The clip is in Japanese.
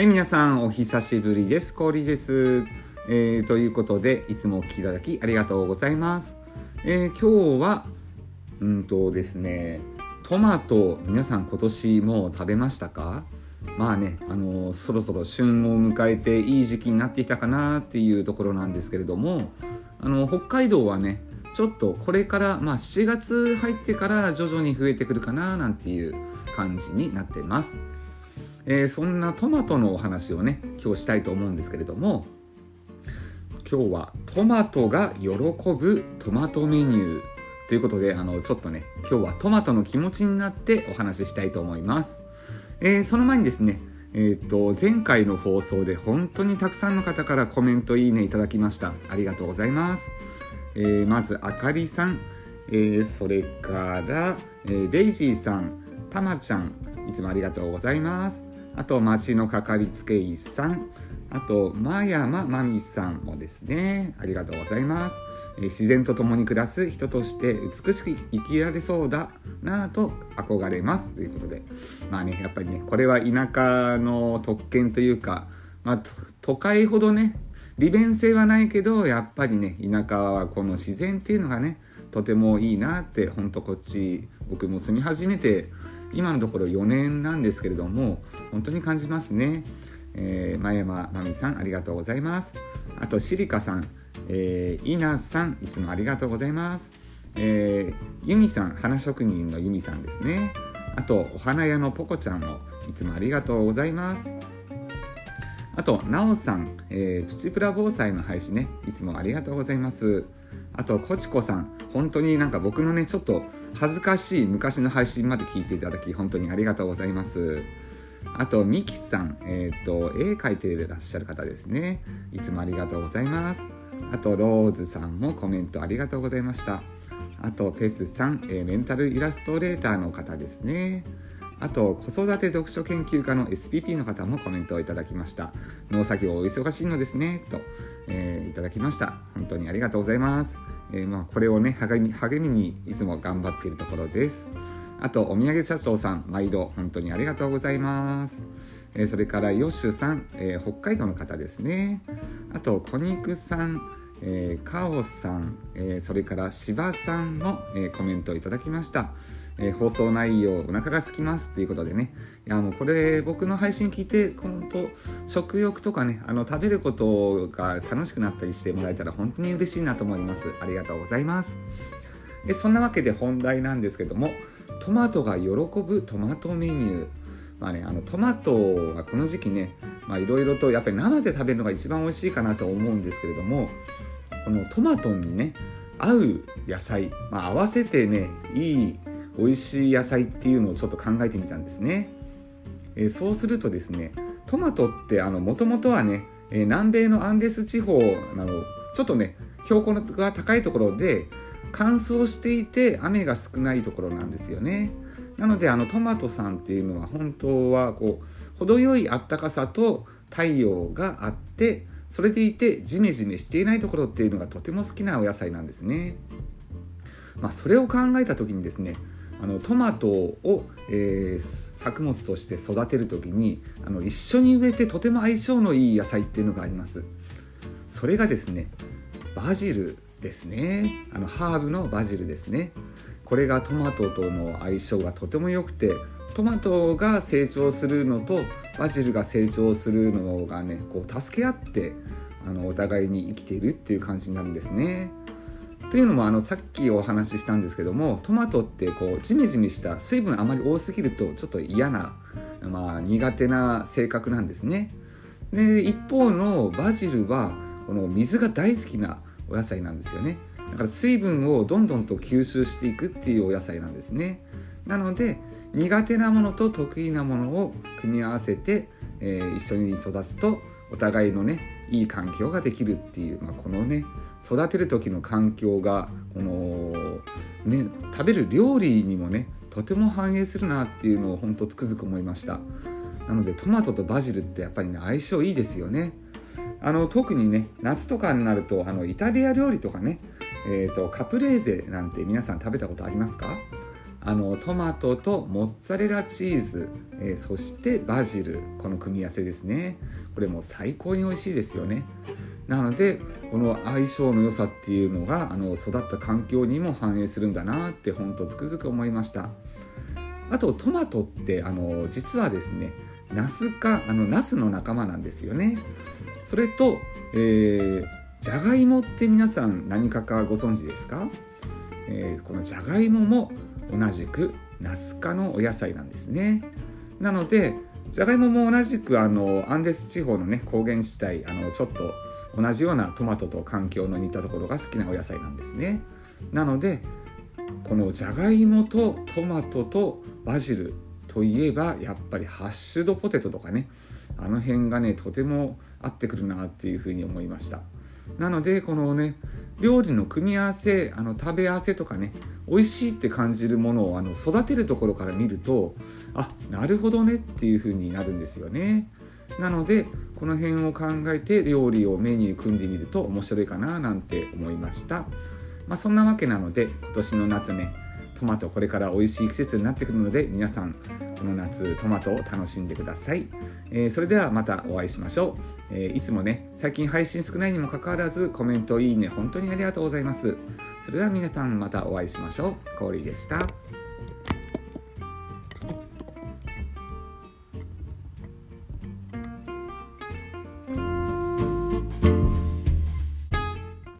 はい、皆さんお久しぶりです。氷です。えー、ということで、いつもお聴きいただきありがとうございます。えー、今日は、うんとですね、トマト、皆さん今年もう食べましたか？まあね、あのー、そろそろ旬を迎えていい時期になってきたかなっていうところなんですけれども、あの北海道はね、ちょっとこれから、まあ、7月入ってから徐々に増えてくるかななんていう感じになってます。えー、そんなトマトのお話をね今日したいと思うんですけれども今日はトマトが喜ぶトマトメニューということであのちょっとね今日はトマトの気持ちになってお話ししたいと思います、えー、その前にですねえーと、前回の放送で本当にたくさんの方からコメントいいねいただきました。ありがとうございます、えー、まずあかりさん、えー、それから、えデイジーさん。たまちゃん。いつもありがとうございます。あと町のかかりつけ医さん。あと真山真美さんもですね。ありがとうございます、えー、自然と共に暮らす人として美しく生きられそうだなぁと憧れます。ということで。まあねやっぱりねこれは田舎の特権というか、まあ、都会ほどね利便性はないけどやっぱりね田舎はこの自然っていうのがねとてもいいなってほんとこっち僕も住み始めて今のところ4年なんですけれども本当に感じますね、えー、前山真美さんありがとうございます。あとシリカさん、えー、稲さんいつもありがとうございます。えー、ユミさん花職人のユミさんですね。あとお花屋のポコちゃんもいつもありがとうございます。あと、なおさん、えー、プチプラ防災の配信ね、いつもありがとうございます。あと、こちこさん、本当になんか僕のね、ちょっと恥ずかしい昔の配信まで聞いていただき、本当にありがとうございます。あと、ミキさん、えっ、ー、と、絵描いていらっしゃる方ですね。いつもありがとうございます。あと、ローズさんもコメントありがとうございました。あと、ペスさん、えー、メンタルイラストレーターの方ですね。あと、子育て読書研究家の SPP の方もコメントをいただきました。農作業お忙しいのですね、と、えー、いただきました。本当にありがとうございます。えー、まあ、これをね励み、励みにいつも頑張っているところです。あと、お土産社長さん、毎度本当にありがとうございます。えー、それから、ヨッシュさん、え北海道の方ですね。あと、小肉さん、えー、カオさん、えそれから芝さんも、えコメントをいただきました。えー、放送内容お腹が空きますっていうことでね。いやもうこれ僕の配信聞いて本当食欲とかねあの食べることが楽しくなったりしてもらえたら本当に嬉しいなと思います。ありがとうございます。でそんなわけで本題なんですけどもトマトが喜ぶトマトメニュー。まあねあのトマトはこの時期ねいろいろとやっぱり生で食べるのが一番美味しいかなと思うんですけれどもこのトマトにね合う野菜、まあ、合わせてねいい美味しい野菜っていうのをちょっと考えてみたんですね、えー、そうするとですねトマトってもともとはね、えー、南米のアンデス地方などちょっとね標高が高いところで乾燥していて雨が少ないところなんですよねなのであのトマトさんっていうのは本当はこう程よいあったかさと太陽があってそれでいてジメジメしていないところっていうのがとても好きなお野菜なんですね。まあ、それを考えた時にですねあのトマトを、えー、作物として育てる時にあの一緒に植えてとても相性のいい野菜っていうのがあります。それがですねバジルですね。あのハーブのバジルですね。これがトマトとの相性がとても良くてトマトが成長するのとバジルが成長するのがねこう助け合ってあのお互いに生きているっていう感じになるんですね。というのもあのさっきお話ししたんですけどもトマトってこうジメジメした水分あまり多すぎるとちょっと嫌な、まあ、苦手な性格なんですね。で一方のバジルはこの水が大好きなお野菜なんですよね。だから水分をどんどんと吸収していくっていうお野菜なんですね。なので苦手なものと得意なものを組み合わせて、えー、一緒に育つとお互いのねいい環境ができるっていう、まあ、このね育てる時の環境がこの、ね、食べる料理にもねとても反映するなっていうのを本当つくづく思いました。なのでトマトとバジルってやっぱりね相性いいですよね。あの特にね夏とかになるとあのイタリア料理とかね、えーと、カプレーゼなんて皆さん食べたことありますか？あのトマトとモッツァレラチーズ、えー、そしてバジルこの組み合わせですね。これも最高に美味しいですよね。なのでこの相性の良さっていうのがあの育った環境にも反映するんだなってほんとつくづく思いました。あとトマトってあの実はですねナス科あのナスの仲間なんですよね。それと、えー、じゃがいもって皆さん何かかご存知ですか、えー、このじゃがいもも同じくナス科のお野菜なんですね。なのでじゃがいもも同じくあのアンデス地方のね高原地帯あのちょっと同じようなトマトと環境の似たところが好きなお野菜なんですね。なのでこのじゃがいもとトマトとバジルといえばやっぱりハッシュドポテトとかね。あの辺がねとても合ってくるなっていうふうに思いました。なのでこのね料理の組み合わせあの食べ合わせとかね美味しいって感じるものをあの育てるところから見るとあなるほどねっていう風になるんですよね。なのでこの辺を考えて料理をメニュー組んでみると面白いかななんて思いました。まあそんなわけなので今年の夏ねトマトこれから美味しい季節になってくるので皆さんこの夏トマトを楽しんでください、えー、それではまたお会いしましょう、えー、いつもね最近配信少ないにもかかわらずコメントいいね本当にありがとうございます。それでは皆さんまたお会いしましょう。氷でした。